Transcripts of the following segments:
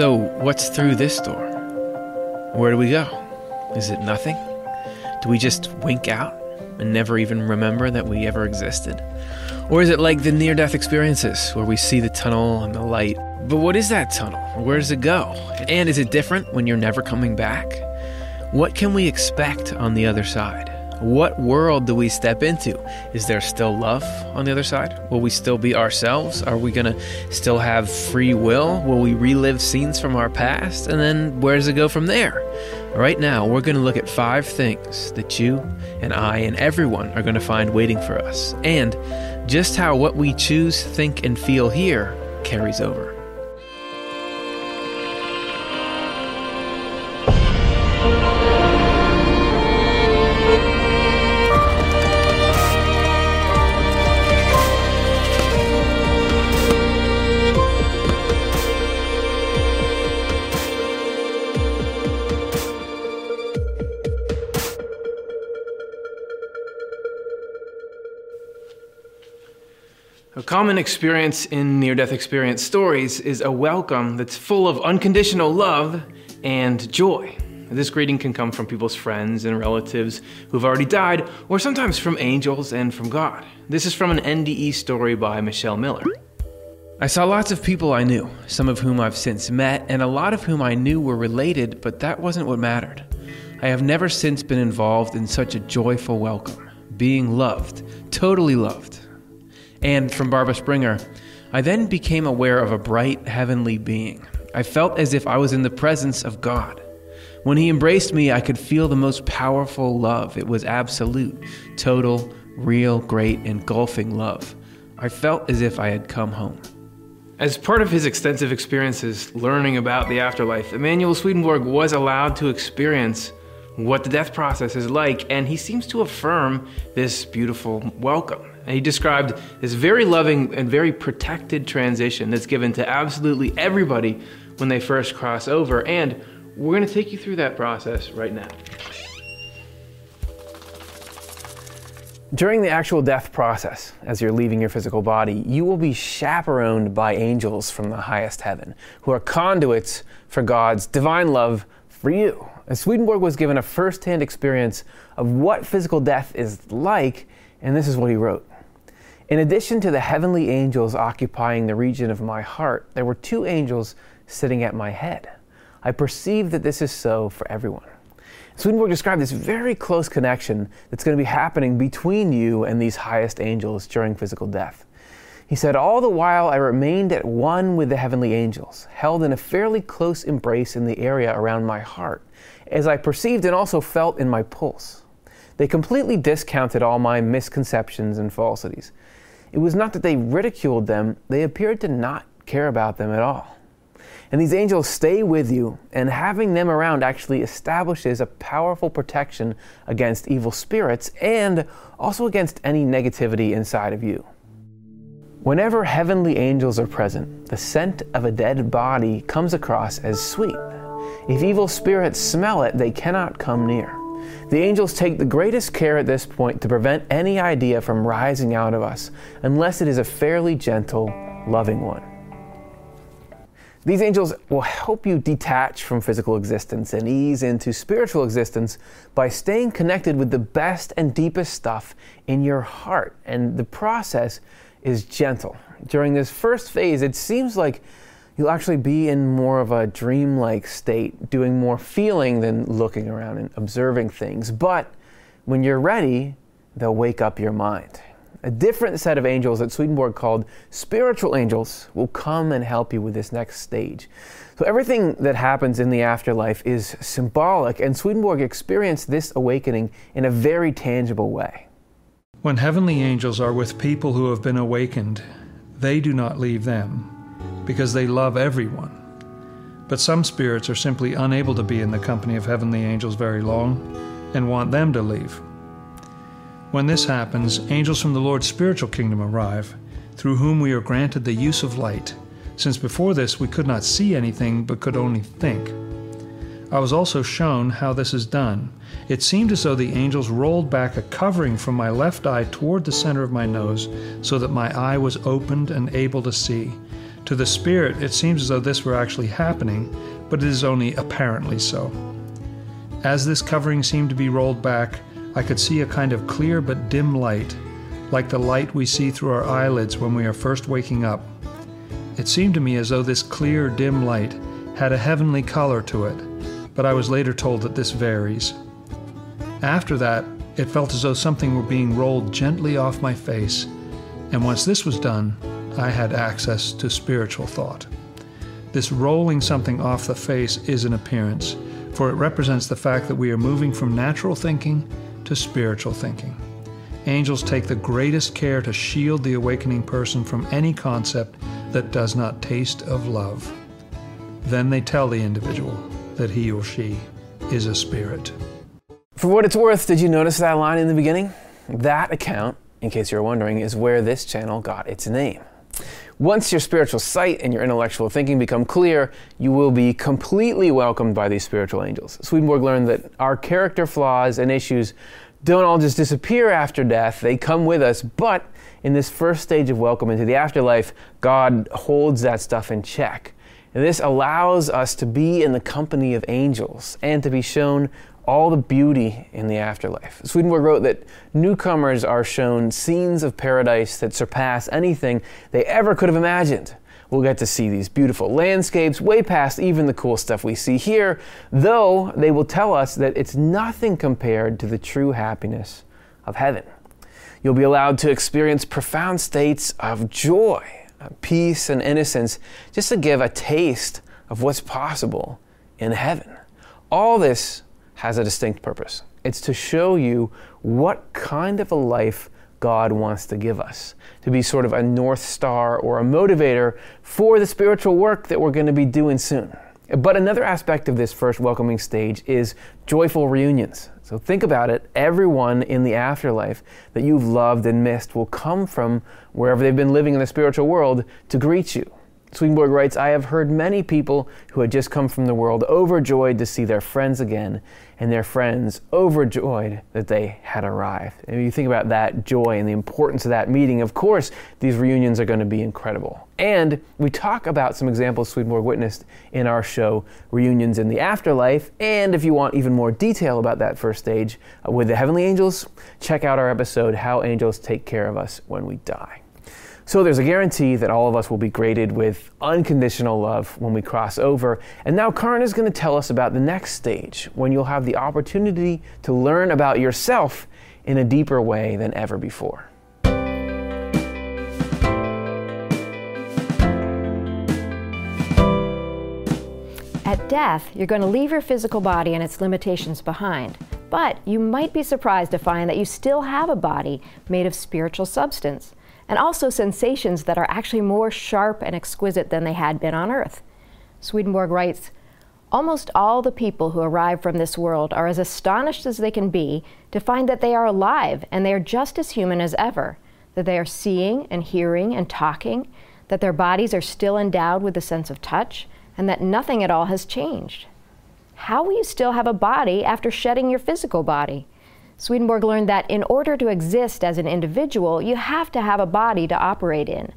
So, what's through this door? Where do we go? Is it nothing? Do we just wink out and never even remember that we ever existed? Or is it like the near death experiences where we see the tunnel and the light? But what is that tunnel? Where does it go? And is it different when you're never coming back? What can we expect on the other side? What world do we step into? Is there still love on the other side? Will we still be ourselves? Are we going to still have free will? Will we relive scenes from our past? And then where does it go from there? Right now, we're going to look at five things that you and I and everyone are going to find waiting for us, and just how what we choose, think, and feel here carries over. Common experience in near death experience stories is a welcome that's full of unconditional love and joy. This greeting can come from people's friends and relatives who've already died, or sometimes from angels and from God. This is from an NDE story by Michelle Miller. I saw lots of people I knew, some of whom I've since met, and a lot of whom I knew were related, but that wasn't what mattered. I have never since been involved in such a joyful welcome, being loved, totally loved. And from Barbara Springer, I then became aware of a bright heavenly being. I felt as if I was in the presence of God. When he embraced me, I could feel the most powerful love. It was absolute, total, real, great, engulfing love. I felt as if I had come home. As part of his extensive experiences learning about the afterlife, Emanuel Swedenborg was allowed to experience what the death process is like, and he seems to affirm this beautiful welcome. And he described this very loving and very protected transition that's given to absolutely everybody when they first cross over. And we're going to take you through that process right now. During the actual death process, as you're leaving your physical body, you will be chaperoned by angels from the highest heaven, who are conduits for God's divine love for you. And Swedenborg was given a first hand experience of what physical death is like, and this is what he wrote. In addition to the heavenly angels occupying the region of my heart, there were two angels sitting at my head. I perceive that this is so for everyone. Swedenborg described this very close connection that's going to be happening between you and these highest angels during physical death. He said, All the while I remained at one with the heavenly angels, held in a fairly close embrace in the area around my heart, as I perceived and also felt in my pulse. They completely discounted all my misconceptions and falsities. It was not that they ridiculed them, they appeared to not care about them at all. And these angels stay with you, and having them around actually establishes a powerful protection against evil spirits and also against any negativity inside of you. Whenever heavenly angels are present, the scent of a dead body comes across as sweet. If evil spirits smell it, they cannot come near. The angels take the greatest care at this point to prevent any idea from rising out of us, unless it is a fairly gentle, loving one. These angels will help you detach from physical existence and ease into spiritual existence by staying connected with the best and deepest stuff in your heart. And the process is gentle. During this first phase, it seems like you'll actually be in more of a dreamlike state, doing more feeling than looking around and observing things. But when you're ready, they'll wake up your mind. A different set of angels that Swedenborg called spiritual angels will come and help you with this next stage. So, everything that happens in the afterlife is symbolic, and Swedenborg experienced this awakening in a very tangible way. When heavenly angels are with people who have been awakened, they do not leave them because they love everyone. But some spirits are simply unable to be in the company of heavenly angels very long and want them to leave. When this happens, angels from the Lord's spiritual kingdom arrive, through whom we are granted the use of light, since before this we could not see anything but could only think. I was also shown how this is done. It seemed as though the angels rolled back a covering from my left eye toward the center of my nose, so that my eye was opened and able to see To the spirit, it seems as though this were actually happening, but it is only apparently so. As this covering seemed to be rolled back, I could see a kind of clear but dim light, like the light we see through our eyelids when we are first waking up. It seemed to me as though this clear, dim light had a heavenly color to it, but I was later told that this varies. After that, it felt as though something were being rolled gently off my face, and once this was done, I had access to spiritual thought. This rolling something off the face is an appearance, for it represents the fact that we are moving from natural thinking to spiritual thinking. Angels take the greatest care to shield the awakening person from any concept that does not taste of love. Then they tell the individual that he or she is a spirit. For what it's worth, did you notice that line in the beginning? That account, in case you're wondering, is where this channel got its name. Once your spiritual sight and your intellectual thinking become clear, you will be completely welcomed by these spiritual angels. Swedenborg learned that our character flaws and issues don't all just disappear after death, they come with us, but in this first stage of welcome into the afterlife, God holds that stuff in check. And this allows us to be in the company of angels and to be shown all the beauty in the afterlife. Swedenborg wrote that newcomers are shown scenes of paradise that surpass anything they ever could have imagined. We'll get to see these beautiful landscapes way past even the cool stuff we see here, though they will tell us that it's nothing compared to the true happiness of heaven. You'll be allowed to experience profound states of joy, peace, and innocence just to give a taste of what's possible in heaven. All this has a distinct purpose. It's to show you what kind of a life God wants to give us, to be sort of a north star or a motivator for the spiritual work that we're going to be doing soon. But another aspect of this first welcoming stage is joyful reunions. So think about it. Everyone in the afterlife that you've loved and missed will come from wherever they've been living in the spiritual world to greet you. Swedenborg writes, I have heard many people who had just come from the world overjoyed to see their friends again, and their friends overjoyed that they had arrived. And you think about that joy and the importance of that meeting, of course, these reunions are going to be incredible. And we talk about some examples Swedenborg witnessed in our show, Reunions in the Afterlife. And if you want even more detail about that first stage uh, with the heavenly angels, check out our episode, How Angels Take Care of Us When We Die. So there's a guarantee that all of us will be graded with unconditional love when we cross over. And now Karin is going to tell us about the next stage when you'll have the opportunity to learn about yourself in a deeper way than ever before. At death, you're going to leave your physical body and its limitations behind. But you might be surprised to find that you still have a body made of spiritual substance and also sensations that are actually more sharp and exquisite than they had been on Earth. Swedenborg writes Almost all the people who arrive from this world are as astonished as they can be to find that they are alive and they are just as human as ever, that they are seeing and hearing and talking, that their bodies are still endowed with the sense of touch, and that nothing at all has changed. How will you still have a body after shedding your physical body? Swedenborg learned that in order to exist as an individual, you have to have a body to operate in.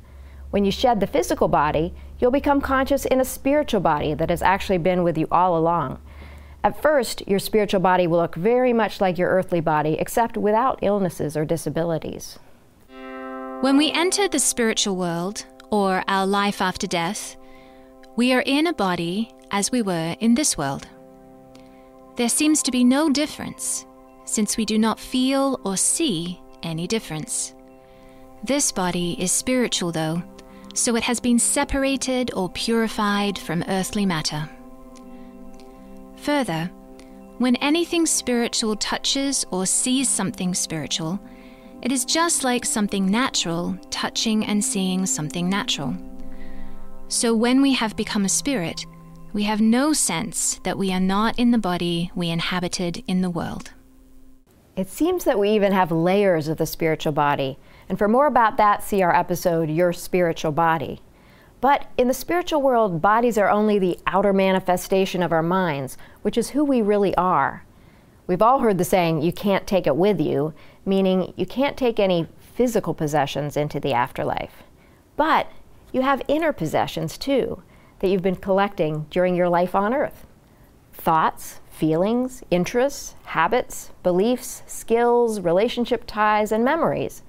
When you shed the physical body, you'll become conscious in a spiritual body that has actually been with you all along. At first, your spiritual body will look very much like your earthly body, except without illnesses or disabilities. When we enter the spiritual world, or our life after death, we are in a body as we were in this world. There seems to be no difference since we do not feel or see any difference. This body is spiritual, though, so it has been separated or purified from earthly matter. Further, when anything spiritual touches or sees something spiritual, it is just like something natural touching and seeing something natural. So when we have become a spirit, we have no sense that we are not in the body we inhabited in the world. It seems that we even have layers of the spiritual body. And for more about that, see our episode, Your Spiritual Body. But in the spiritual world, bodies are only the outer manifestation of our minds, which is who we really are. We've all heard the saying, you can't take it with you, meaning you can't take any physical possessions into the afterlife. But you have inner possessions too that you've been collecting during your life on earth thoughts, feelings, interests, habits, beliefs, skills, relationship ties, and memories.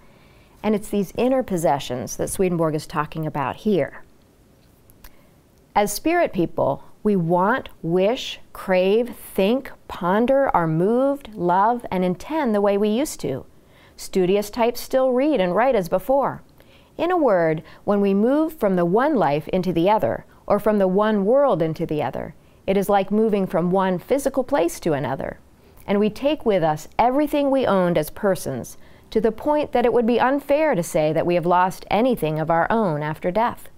And it's these inner possessions that Swedenborg is talking about here. As spirit people, we want, wish, crave, think, ponder, are moved, love, and intend the way we used to. Studious types still read and write as before. In a word, when we move from the one life into the other, or from the one world into the other, it is like moving from one physical place to another. And we take with us everything we owned as persons to the point that it would be unfair to say that we have lost anything of our own after death,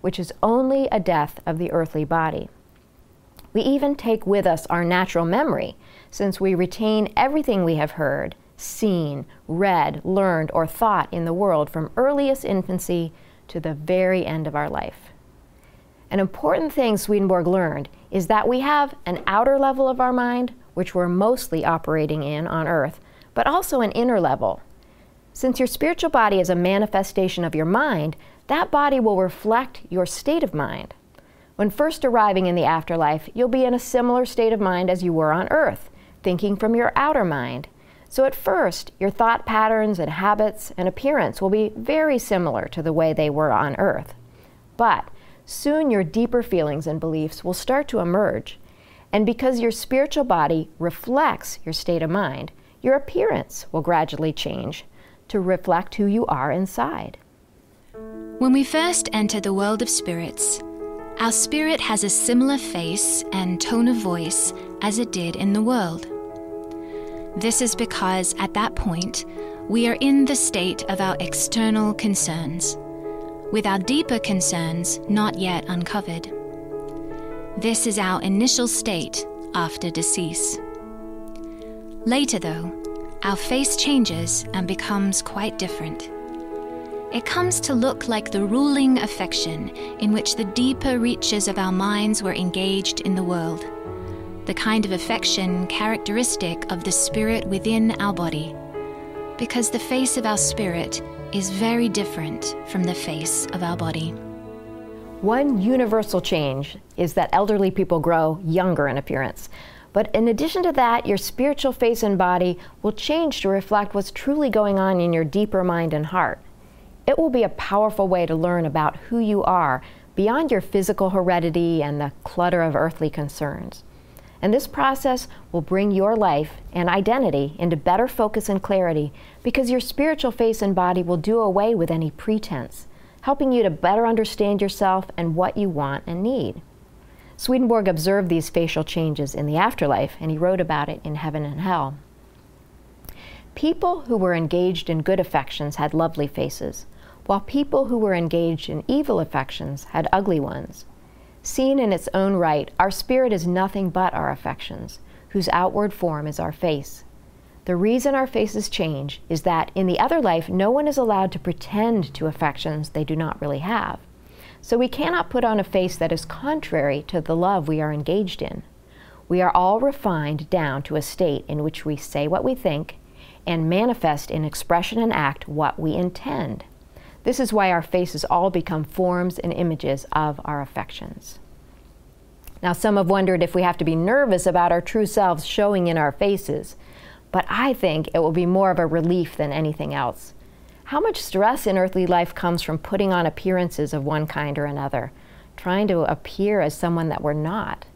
which is only a death of the earthly body. We even take with us our natural memory, since we retain everything we have heard, seen, read, learned, or thought in the world from earliest infancy to the very end of our life. An important thing Swedenborg learned is that we have an outer level of our mind, which we're mostly operating in on earth, but also an inner level. Since your spiritual body is a manifestation of your mind, that body will reflect your state of mind. When first arriving in the afterlife, you'll be in a similar state of mind as you were on earth, thinking from your outer mind. So at first, your thought patterns and habits and appearance will be very similar to the way they were on earth. But soon your deeper feelings and beliefs will start to emerge. And because your spiritual body reflects your state of mind, your appearance will gradually change to reflect who you are inside. When we first enter the world of spirits, our spirit has a similar face and tone of voice as it did in the world. This is because at that point, we are in the state of our external concerns with our deeper concerns not yet uncovered. This is our initial state after decease. Later, though, our face changes and becomes quite different. It comes to look like the ruling affection in which the deeper reaches of our minds were engaged in the world, the kind of affection characteristic of the spirit within our body, because the face of our spirit is very different from the face of our body. One universal change is that elderly people grow younger in appearance. But in addition to that, your spiritual face and body will change to reflect what's truly going on in your deeper mind and heart. It will be a powerful way to learn about who you are beyond your physical heredity and the clutter of earthly concerns. And this process will bring your life and identity into better focus and clarity because your spiritual face and body will do away with any pretense, helping you to better understand yourself and what you want and need. Swedenborg observed these facial changes in the afterlife, and he wrote about it in Heaven and Hell. People who were engaged in good affections had lovely faces, while people who were engaged in evil affections had ugly ones. Seen in its own right, our spirit is nothing but our affections, whose outward form is our face. The reason our faces change is that in the other life, no one is allowed to pretend to affections they do not really have. So we cannot put on a face that is contrary to the love we are engaged in. We are all refined down to a state in which we say what we think and manifest in expression and act what we intend. This is why our faces all become forms and images of our affections. Now, some have wondered if we have to be nervous about our true selves showing in our faces, but I think it will be more of a relief than anything else. How much stress in earthly life comes from putting on appearances of one kind or another, trying to appear as someone that we're not?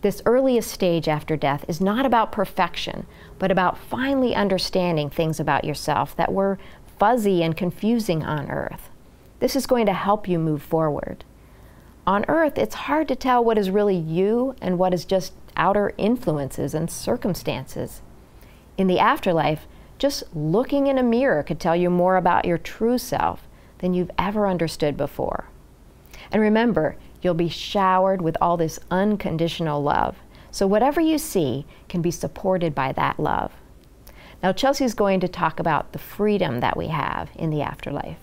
This earliest stage after death is not about perfection, but about finally understanding things about yourself that were fuzzy and confusing on earth. This is going to help you move forward. On earth, it's hard to tell what is really you and what is just outer influences and circumstances. In the afterlife, just looking in a mirror could tell you more about your true self than you've ever understood before. And remember, you'll be showered with all this unconditional love. So whatever you see can be supported by that love. Now, Chelsea's going to talk about the freedom that we have in the afterlife.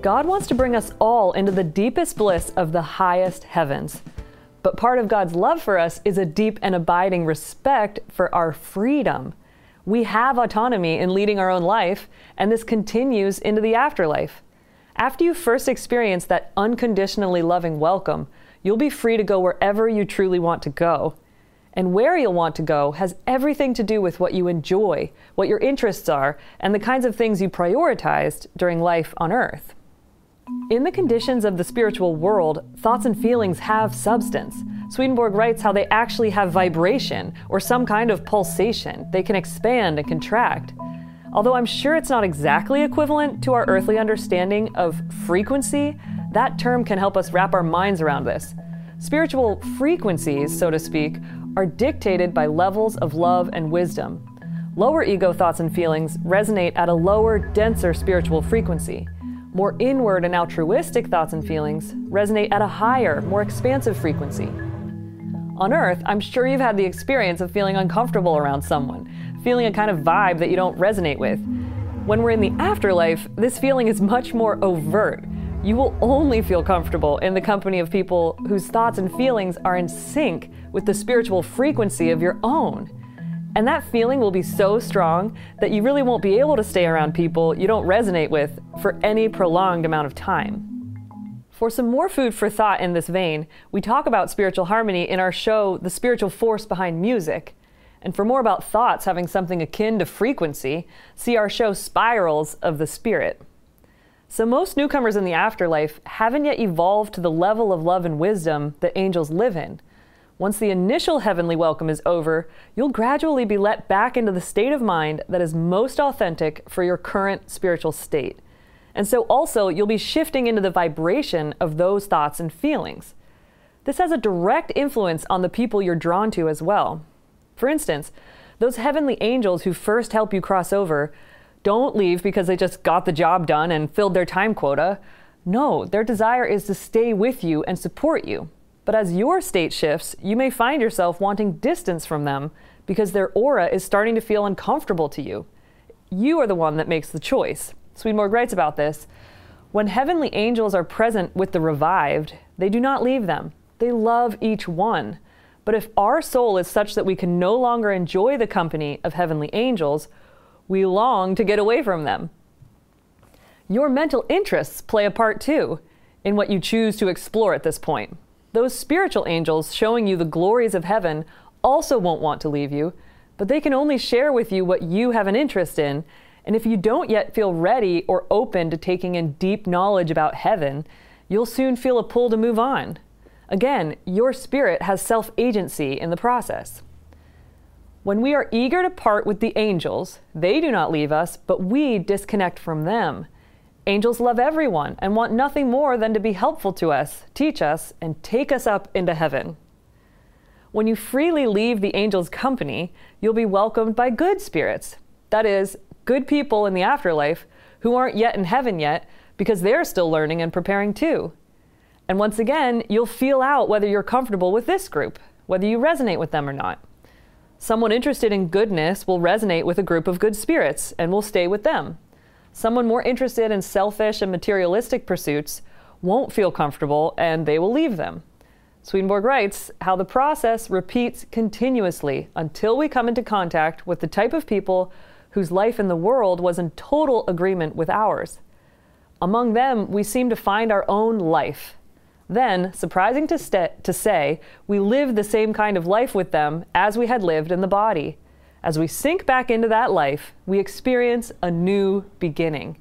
God wants to bring us all into the deepest bliss of the highest heavens. But part of God's love for us is a deep and abiding respect for our freedom. We have autonomy in leading our own life, and this continues into the afterlife. After you first experience that unconditionally loving welcome, you'll be free to go wherever you truly want to go. And where you'll want to go has everything to do with what you enjoy, what your interests are, and the kinds of things you prioritized during life on earth. In the conditions of the spiritual world, thoughts and feelings have substance. Swedenborg writes how they actually have vibration or some kind of pulsation. They can expand and contract. Although I'm sure it's not exactly equivalent to our earthly understanding of frequency, that term can help us wrap our minds around this. Spiritual frequencies, so to speak, are dictated by levels of love and wisdom. Lower ego thoughts and feelings resonate at a lower, denser spiritual frequency. More inward and altruistic thoughts and feelings resonate at a higher, more expansive frequency. On Earth, I'm sure you've had the experience of feeling uncomfortable around someone, feeling a kind of vibe that you don't resonate with. When we're in the afterlife, this feeling is much more overt. You will only feel comfortable in the company of people whose thoughts and feelings are in sync with the spiritual frequency of your own. And that feeling will be so strong that you really won't be able to stay around people you don't resonate with for any prolonged amount of time. For some more food for thought in this vein, we talk about spiritual harmony in our show, The Spiritual Force Behind Music. And for more about thoughts having something akin to frequency, see our show Spirals of the Spirit. So, most newcomers in the afterlife haven't yet evolved to the level of love and wisdom that angels live in. Once the initial heavenly welcome is over, you'll gradually be let back into the state of mind that is most authentic for your current spiritual state. And so, also, you'll be shifting into the vibration of those thoughts and feelings. This has a direct influence on the people you're drawn to as well. For instance, those heavenly angels who first help you cross over don't leave because they just got the job done and filled their time quota. No, their desire is to stay with you and support you. But as your state shifts, you may find yourself wanting distance from them because their aura is starting to feel uncomfortable to you. You are the one that makes the choice. Swedenborg writes about this. When heavenly angels are present with the revived, they do not leave them. They love each one. But if our soul is such that we can no longer enjoy the company of heavenly angels, we long to get away from them. Your mental interests play a part too in what you choose to explore at this point. Those spiritual angels showing you the glories of heaven also won't want to leave you, but they can only share with you what you have an interest in. And if you don't yet feel ready or open to taking in deep knowledge about heaven, you'll soon feel a pull to move on. Again, your spirit has self agency in the process. When we are eager to part with the angels, they do not leave us, but we disconnect from them. Angels love everyone and want nothing more than to be helpful to us, teach us, and take us up into heaven. When you freely leave the angels' company, you'll be welcomed by good spirits. That is, good people in the afterlife who aren't yet in heaven yet because they're still learning and preparing too. And once again, you'll feel out whether you're comfortable with this group, whether you resonate with them or not. Someone interested in goodness will resonate with a group of good spirits and will stay with them. Someone more interested in selfish and materialistic pursuits won't feel comfortable and they will leave them. Swedenborg writes how the process repeats continuously until we come into contact with the type of people whose life in the world was in total agreement with ours. Among them, we seem to find our own life, then, surprising to, st- to say, we live the same kind of life with them as we had lived in the body. As we sink back into that life, we experience a new beginning.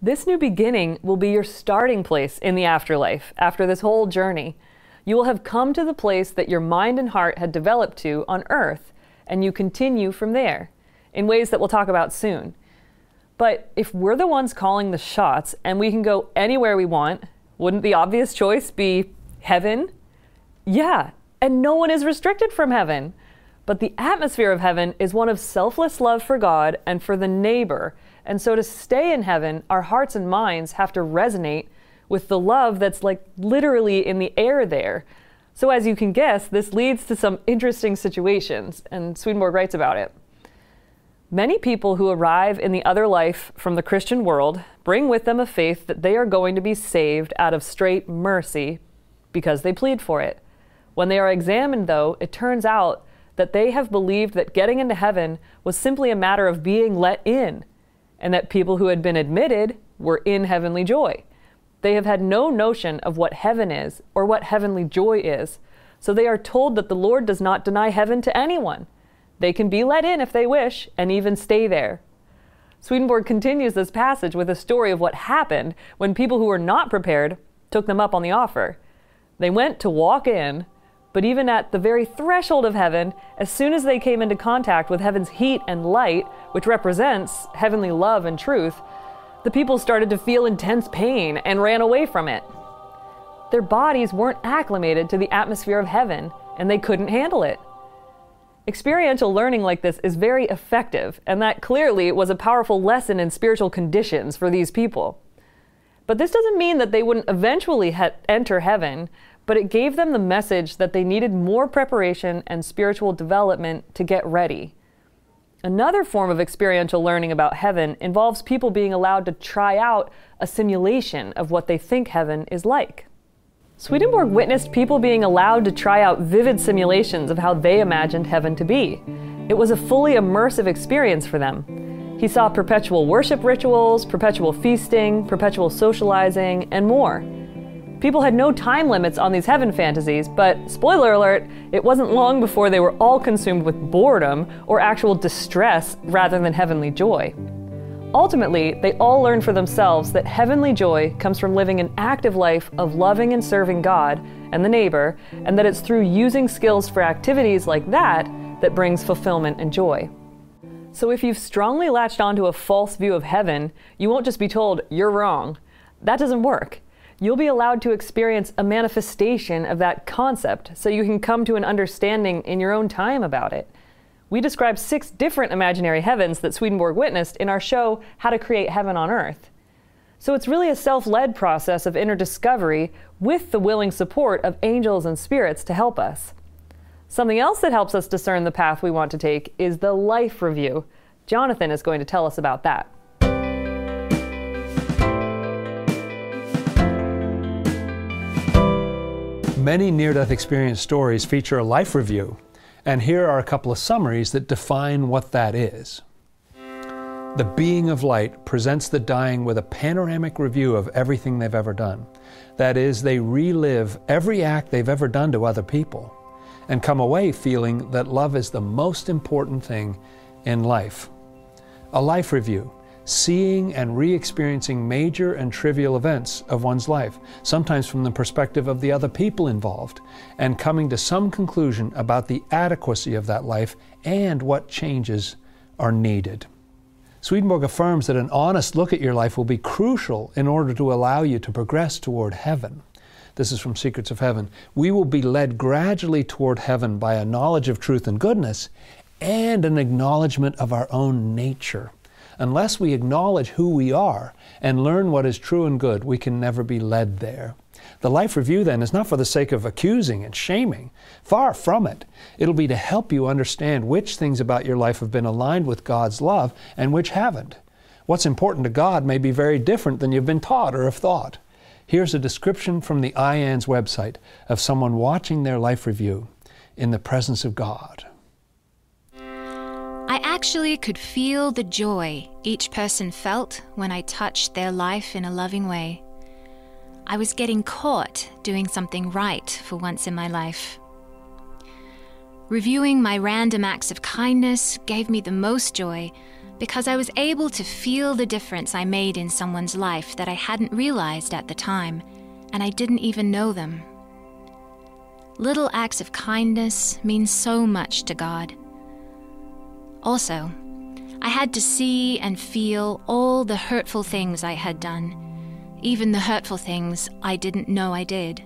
This new beginning will be your starting place in the afterlife after this whole journey. You will have come to the place that your mind and heart had developed to on earth, and you continue from there in ways that we'll talk about soon. But if we're the ones calling the shots and we can go anywhere we want, wouldn't the obvious choice be heaven? Yeah, and no one is restricted from heaven. But the atmosphere of heaven is one of selfless love for God and for the neighbor. And so to stay in heaven, our hearts and minds have to resonate with the love that's like literally in the air there. So, as you can guess, this leads to some interesting situations, and Swedenborg writes about it. Many people who arrive in the other life from the Christian world bring with them a faith that they are going to be saved out of straight mercy because they plead for it. When they are examined, though, it turns out that they have believed that getting into heaven was simply a matter of being let in, and that people who had been admitted were in heavenly joy. They have had no notion of what heaven is or what heavenly joy is, so they are told that the Lord does not deny heaven to anyone. They can be let in if they wish and even stay there. Swedenborg continues this passage with a story of what happened when people who were not prepared took them up on the offer. They went to walk in, but even at the very threshold of heaven, as soon as they came into contact with heaven's heat and light, which represents heavenly love and truth, the people started to feel intense pain and ran away from it. Their bodies weren't acclimated to the atmosphere of heaven, and they couldn't handle it. Experiential learning like this is very effective, and that clearly was a powerful lesson in spiritual conditions for these people. But this doesn't mean that they wouldn't eventually he- enter heaven, but it gave them the message that they needed more preparation and spiritual development to get ready. Another form of experiential learning about heaven involves people being allowed to try out a simulation of what they think heaven is like. Swedenborg witnessed people being allowed to try out vivid simulations of how they imagined heaven to be. It was a fully immersive experience for them. He saw perpetual worship rituals, perpetual feasting, perpetual socializing, and more. People had no time limits on these heaven fantasies, but spoiler alert, it wasn't long before they were all consumed with boredom or actual distress rather than heavenly joy. Ultimately, they all learn for themselves that heavenly joy comes from living an active life of loving and serving God and the neighbor, and that it's through using skills for activities like that that brings fulfillment and joy. So if you've strongly latched onto a false view of heaven, you won't just be told, you're wrong. That doesn't work you'll be allowed to experience a manifestation of that concept so you can come to an understanding in your own time about it. We describe six different imaginary heavens that Swedenborg witnessed in our show, How to Create Heaven on Earth. So it's really a self led process of inner discovery with the willing support of angels and spirits to help us. Something else that helps us discern the path we want to take is the life review. Jonathan is going to tell us about that. Many near death experience stories feature a life review, and here are a couple of summaries that define what that is. The being of light presents the dying with a panoramic review of everything they've ever done. That is, they relive every act they've ever done to other people and come away feeling that love is the most important thing in life. A life review seeing and re experiencing major and trivial events of one's life, sometimes from the perspective of the other people involved, and coming to some conclusion about the adequacy of that life and what changes are needed. Swedenborg affirms that an honest look at your life will be crucial in order to allow you to progress toward heaven. This is from Secrets of Heaven. We will be led gradually toward heaven by a knowledge of truth and goodness and an acknowledgement of our own nature. Unless we acknowledge who we are and learn what is true and good, we can never be led there. The life review then is not for the sake of accusing and shaming. Far from it. It'll be to help you understand which things about your life have been aligned with God's love and which haven't. What's important to God may be very different than you've been taught or have thought. Here's a description from the IANDS website of someone watching their life review in the presence of God. Actually could feel the joy each person felt when I touched their life in a loving way. I was getting caught doing something right for once in my life. Reviewing my random acts of kindness gave me the most joy because I was able to feel the difference I made in someone's life that I hadn't realized at the time, and I didn't even know them. Little acts of kindness mean so much to God. Also, I had to see and feel all the hurtful things I had done, even the hurtful things I didn't know I did.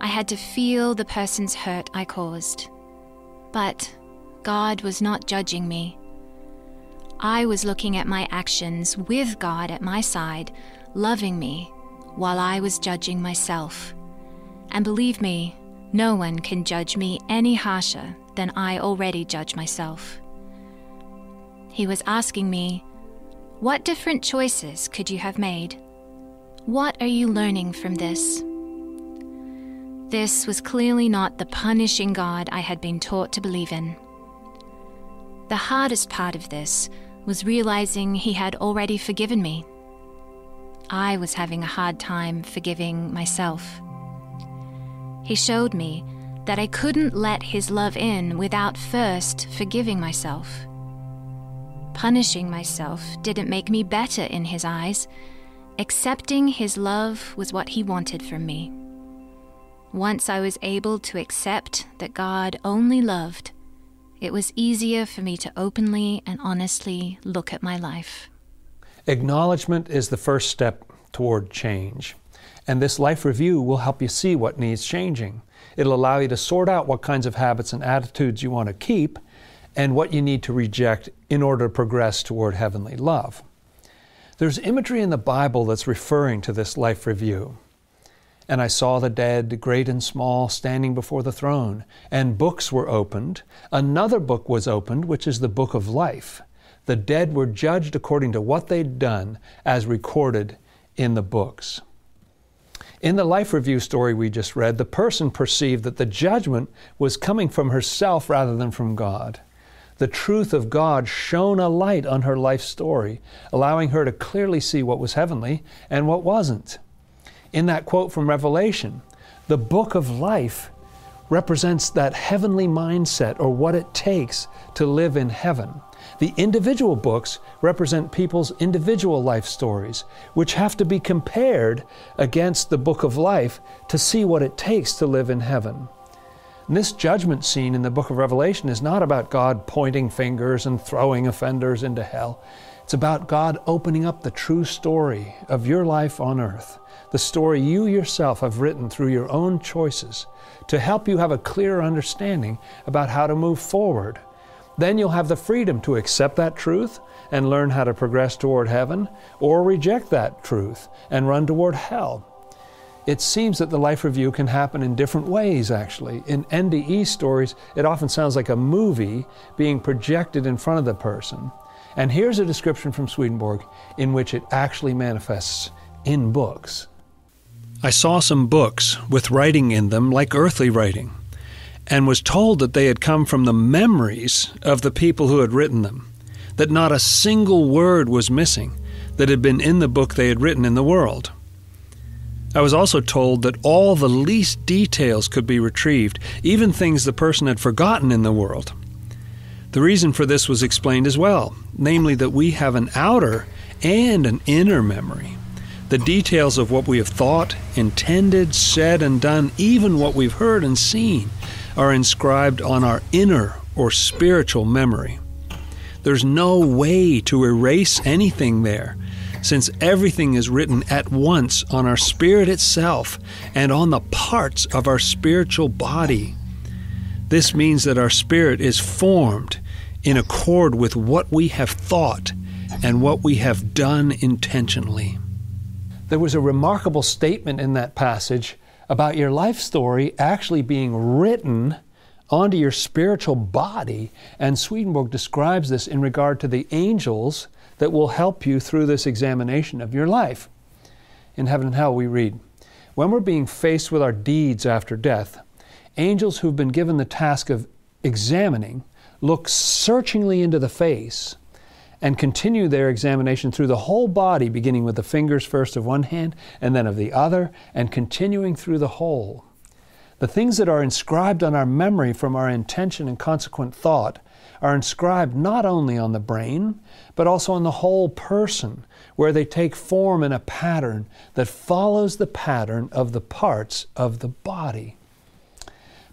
I had to feel the person's hurt I caused. But God was not judging me. I was looking at my actions with God at my side, loving me, while I was judging myself. And believe me, no one can judge me any harsher than I already judge myself. He was asking me, What different choices could you have made? What are you learning from this? This was clearly not the punishing God I had been taught to believe in. The hardest part of this was realizing He had already forgiven me. I was having a hard time forgiving myself. He showed me that I couldn't let His love in without first forgiving myself. Punishing myself didn't make me better in His eyes. Accepting His love was what He wanted from me. Once I was able to accept that God only loved, it was easier for me to openly and honestly look at my life. Acknowledgement is the first step toward change. And this life review will help you see what needs changing. It'll allow you to sort out what kinds of habits and attitudes you want to keep and what you need to reject in order to progress toward heavenly love. There's imagery in the Bible that's referring to this life review. And I saw the dead, great and small, standing before the throne, and books were opened. Another book was opened, which is the book of life. The dead were judged according to what they'd done, as recorded in the books. In the life review story we just read, the person perceived that the judgment was coming from herself rather than from God. The truth of God shone a light on her life story, allowing her to clearly see what was heavenly and what wasn't. In that quote from Revelation, the book of life represents that heavenly mindset or what it takes to live in heaven. The individual books represent people's individual life stories, which have to be compared against the book of life to see what it takes to live in heaven. And this judgment scene in the book of Revelation is not about God pointing fingers and throwing offenders into hell. It's about God opening up the true story of your life on earth, the story you yourself have written through your own choices to help you have a clearer understanding about how to move forward then you'll have the freedom to accept that truth and learn how to progress toward heaven, or reject that truth and run toward hell. It seems that the life review can happen in different ways, actually. In NDE stories, it often sounds like a movie being projected in front of the person. And here's a description from Swedenborg in which it actually manifests in books. I saw some books with writing in them like earthly writing and was told that they had come from the memories of the people who had written them, that not a single word was missing that had been in the book they had written in the world. I was also told that all the least details could be retrieved, even things the person had forgotten in the world. The reason for this was explained as well, namely that we have an outer and an inner memory. The details of what we have thought, intended, said, and done, even what we've heard and seen, are inscribed on our inner or spiritual memory. There's no way to erase anything there, since everything is written at once on our spirit itself and on the parts of our spiritual body. This means that our spirit is formed in accord with what we have thought and what we have done intentionally. There was a remarkable statement in that passage about your life story actually being written onto your spiritual body. And Swedenborg describes this in regard to the angels that will help you through this examination of your life. In Heaven and Hell, we read When we're being faced with our deeds after death, angels who've been given the task of examining look searchingly into the face and continue their examination through the whole body, beginning with the fingers first of one hand and then of the other, and continuing through the whole. The things that are inscribed on our memory from our intention and consequent thought are inscribed not only on the brain, but also on the whole person, where they take form in a pattern that follows the pattern of the parts of the body.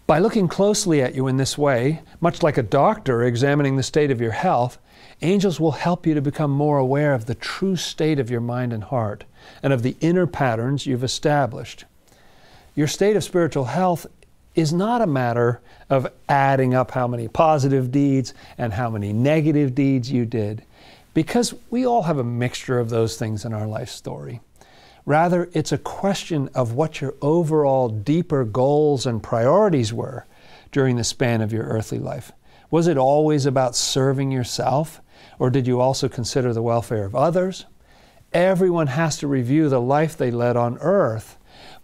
By looking closely at you in this way, much like a doctor examining the state of your health, Angels will help you to become more aware of the true state of your mind and heart and of the inner patterns you've established. Your state of spiritual health is not a matter of adding up how many positive deeds and how many negative deeds you did, because we all have a mixture of those things in our life story. Rather, it's a question of what your overall deeper goals and priorities were during the span of your earthly life. Was it always about serving yourself? Or did you also consider the welfare of others? Everyone has to review the life they led on earth.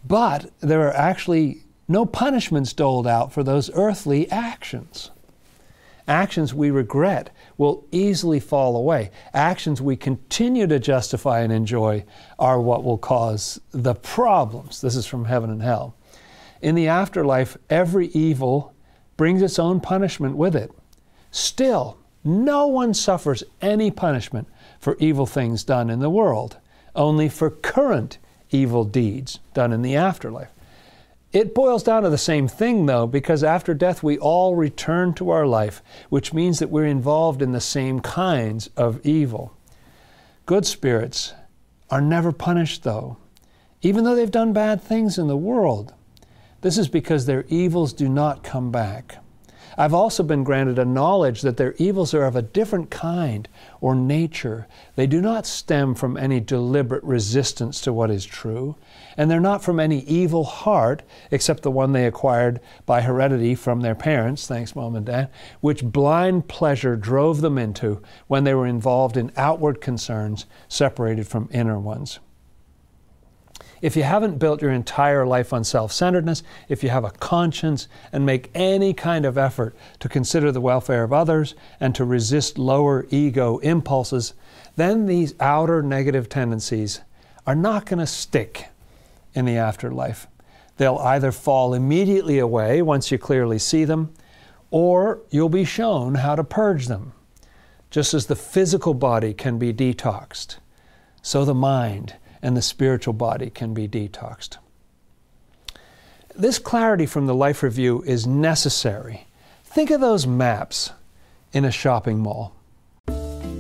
But there are actually no punishments doled out for those earthly actions. Actions we regret will easily fall away. Actions we continue to justify and enjoy are what will cause the problems. This is from heaven and hell. In the afterlife, every evil brings its own punishment with it. Still, no one suffers any punishment for evil things done in the world, only for current evil deeds done in the afterlife. It boils down to the same thing, though, because after death we all return to our life, which means that we're involved in the same kinds of evil. Good spirits are never punished, though, even though they've done bad things in the world. This is because their evils do not come back. I've also been granted a knowledge that their evils are of a different kind or nature. They do not stem from any deliberate resistance to what is true, and they're not from any evil heart, except the one they acquired by heredity from their parents, thanks, mom and dad, which blind pleasure drove them into when they were involved in outward concerns separated from inner ones. If you haven't built your entire life on self centeredness, if you have a conscience and make any kind of effort to consider the welfare of others and to resist lower ego impulses, then these outer negative tendencies are not going to stick in the afterlife. They'll either fall immediately away once you clearly see them, or you'll be shown how to purge them. Just as the physical body can be detoxed, so the mind and the spiritual body can be detoxed. This clarity from the Life Review is necessary. Think of those maps in a shopping mall.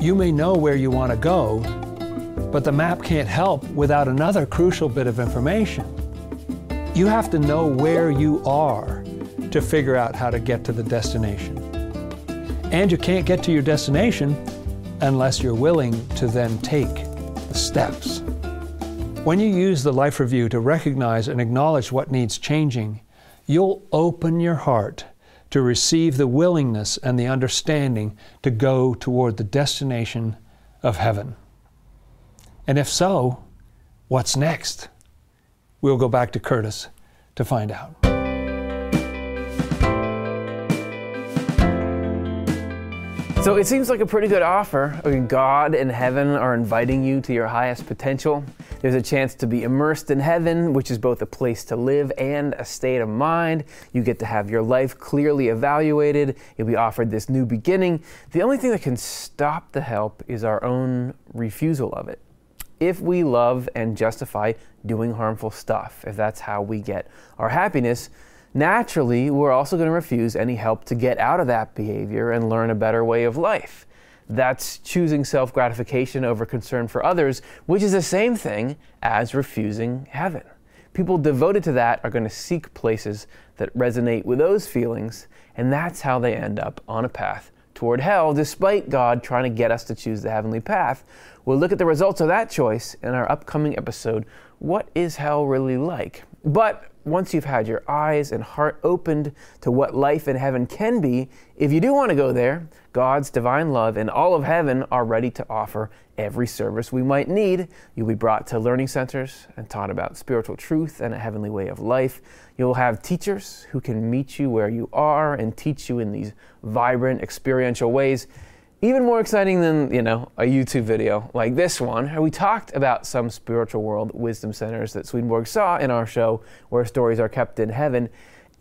You may know where you want to go, but the map can't help without another crucial bit of information. You have to know where you are to figure out how to get to the destination. And you can't get to your destination unless you're willing to then take the steps. When you use the Life Review to recognize and acknowledge what needs changing, you'll open your heart to receive the willingness and the understanding to go toward the destination of heaven. And if so, what's next? We'll go back to Curtis to find out. So it seems like a pretty good offer. I mean, God and heaven are inviting you to your highest potential. There's a chance to be immersed in heaven, which is both a place to live and a state of mind. You get to have your life clearly evaluated. You'll be offered this new beginning. The only thing that can stop the help is our own refusal of it. If we love and justify doing harmful stuff, if that's how we get our happiness, naturally, we're also going to refuse any help to get out of that behavior and learn a better way of life. That's choosing self gratification over concern for others, which is the same thing as refusing heaven. People devoted to that are going to seek places that resonate with those feelings, and that's how they end up on a path toward hell, despite God trying to get us to choose the heavenly path. We'll look at the results of that choice in our upcoming episode What is Hell Really Like? But once you've had your eyes and heart opened to what life in heaven can be, if you do want to go there, God's divine love and all of heaven are ready to offer every service we might need. You'll be brought to learning centers and taught about spiritual truth and a heavenly way of life. You'll have teachers who can meet you where you are and teach you in these vibrant, experiential ways even more exciting than you know a YouTube video like this one. We talked about some spiritual world wisdom centers that Swedenborg saw in our show, where stories are kept in heaven,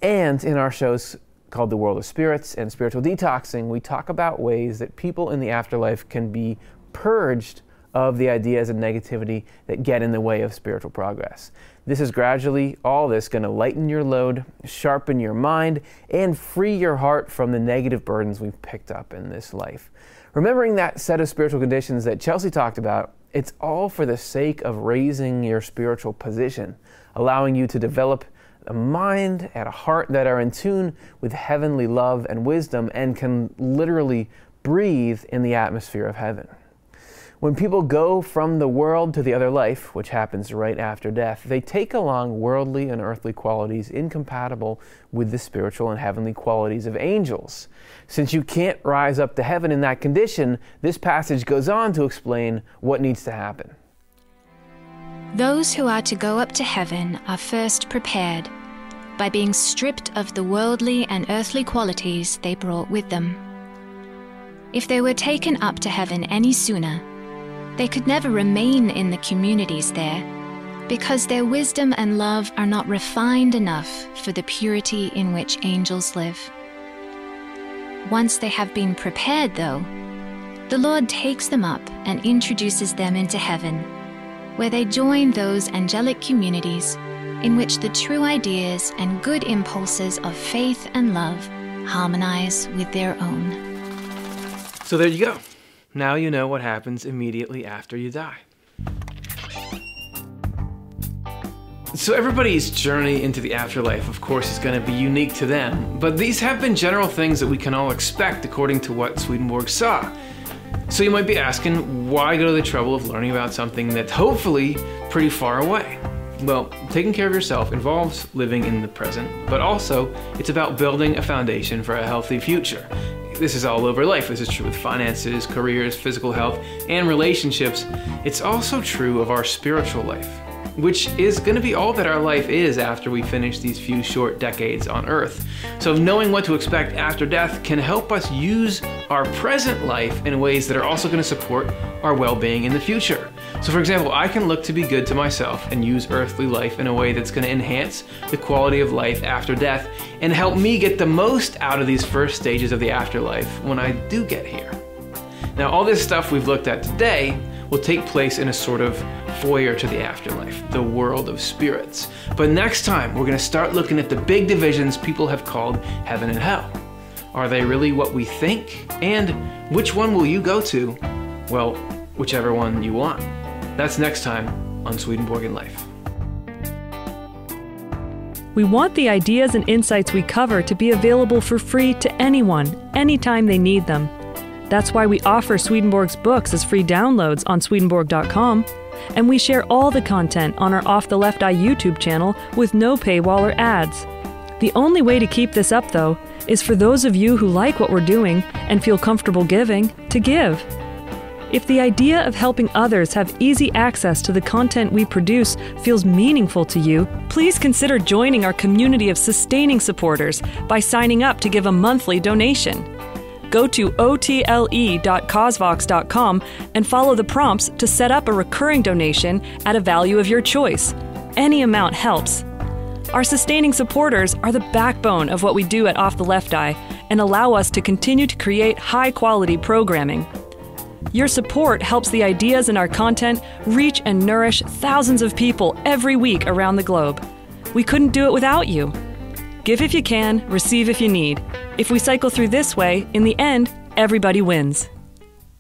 and in our shows called The World of Spirits and Spiritual Detoxing, we talk about ways that people in the afterlife can be purged of the ideas and negativity that get in the way of spiritual progress. This is gradually all this going to lighten your load, sharpen your mind, and free your heart from the negative burdens we've picked up in this life. Remembering that set of spiritual conditions that Chelsea talked about, it's all for the sake of raising your spiritual position, allowing you to develop a mind and a heart that are in tune with heavenly love and wisdom and can literally breathe in the atmosphere of heaven. When people go from the world to the other life, which happens right after death, they take along worldly and earthly qualities incompatible with the spiritual and heavenly qualities of angels. Since you can't rise up to heaven in that condition, this passage goes on to explain what needs to happen. Those who are to go up to heaven are first prepared, by being stripped of the worldly and earthly qualities they brought with them. If they were taken up to heaven any sooner, they could never remain in the communities there because their wisdom and love are not refined enough for the purity in which angels live. Once they have been prepared, though, the Lord takes them up and introduces them into heaven, where they join those angelic communities in which the true ideas and good impulses of faith and love harmonize with their own. So there you go. Now you know what happens immediately after you die. So, everybody's journey into the afterlife, of course, is going to be unique to them, but these have been general things that we can all expect according to what Swedenborg saw. So, you might be asking, why go to the trouble of learning about something that's hopefully pretty far away? Well, taking care of yourself involves living in the present, but also it's about building a foundation for a healthy future. This is all over life. This is true with finances, careers, physical health, and relationships. It's also true of our spiritual life which is going to be all that our life is after we finish these few short decades on Earth. So, knowing what to expect after death can help us use our present life in ways that are also going to support our well being in the future. So, for example, I can look to be good to myself and use earthly life in a way that's going to enhance the quality of life after death and help me get the most out of these first stages of the afterlife when I do get here. Now, all this stuff we've looked at today will take place in a sort of foyer to the afterlife, the world of spirits. But next time, we're going to start looking at the big divisions people have called heaven and hell. Are they really what we think? And which one will you go to? Well, whichever one you want. That's next time on Swedenborg and Life. We want the ideas and insights we cover to be available for free to anyone, anytime they need them. That's why we offer Swedenborg's books as free downloads on Swedenborg.com, and we share all the content on our Off the Left Eye YouTube channel with no paywall or ads. The only way to keep this up, though, is for those of you who like what we're doing and feel comfortable giving to give. If the idea of helping others have easy access to the content we produce feels meaningful to you, please consider joining our community of sustaining supporters by signing up to give a monthly donation go to otle.cosvox.com and follow the prompts to set up a recurring donation at a value of your choice. Any amount helps. Our sustaining supporters are the backbone of what we do at Off the Left Eye and allow us to continue to create high quality programming. Your support helps the ideas in our content reach and nourish thousands of people every week around the globe. We couldn't do it without you. Give if you can, receive if you need. If we cycle through this way, in the end, everybody wins.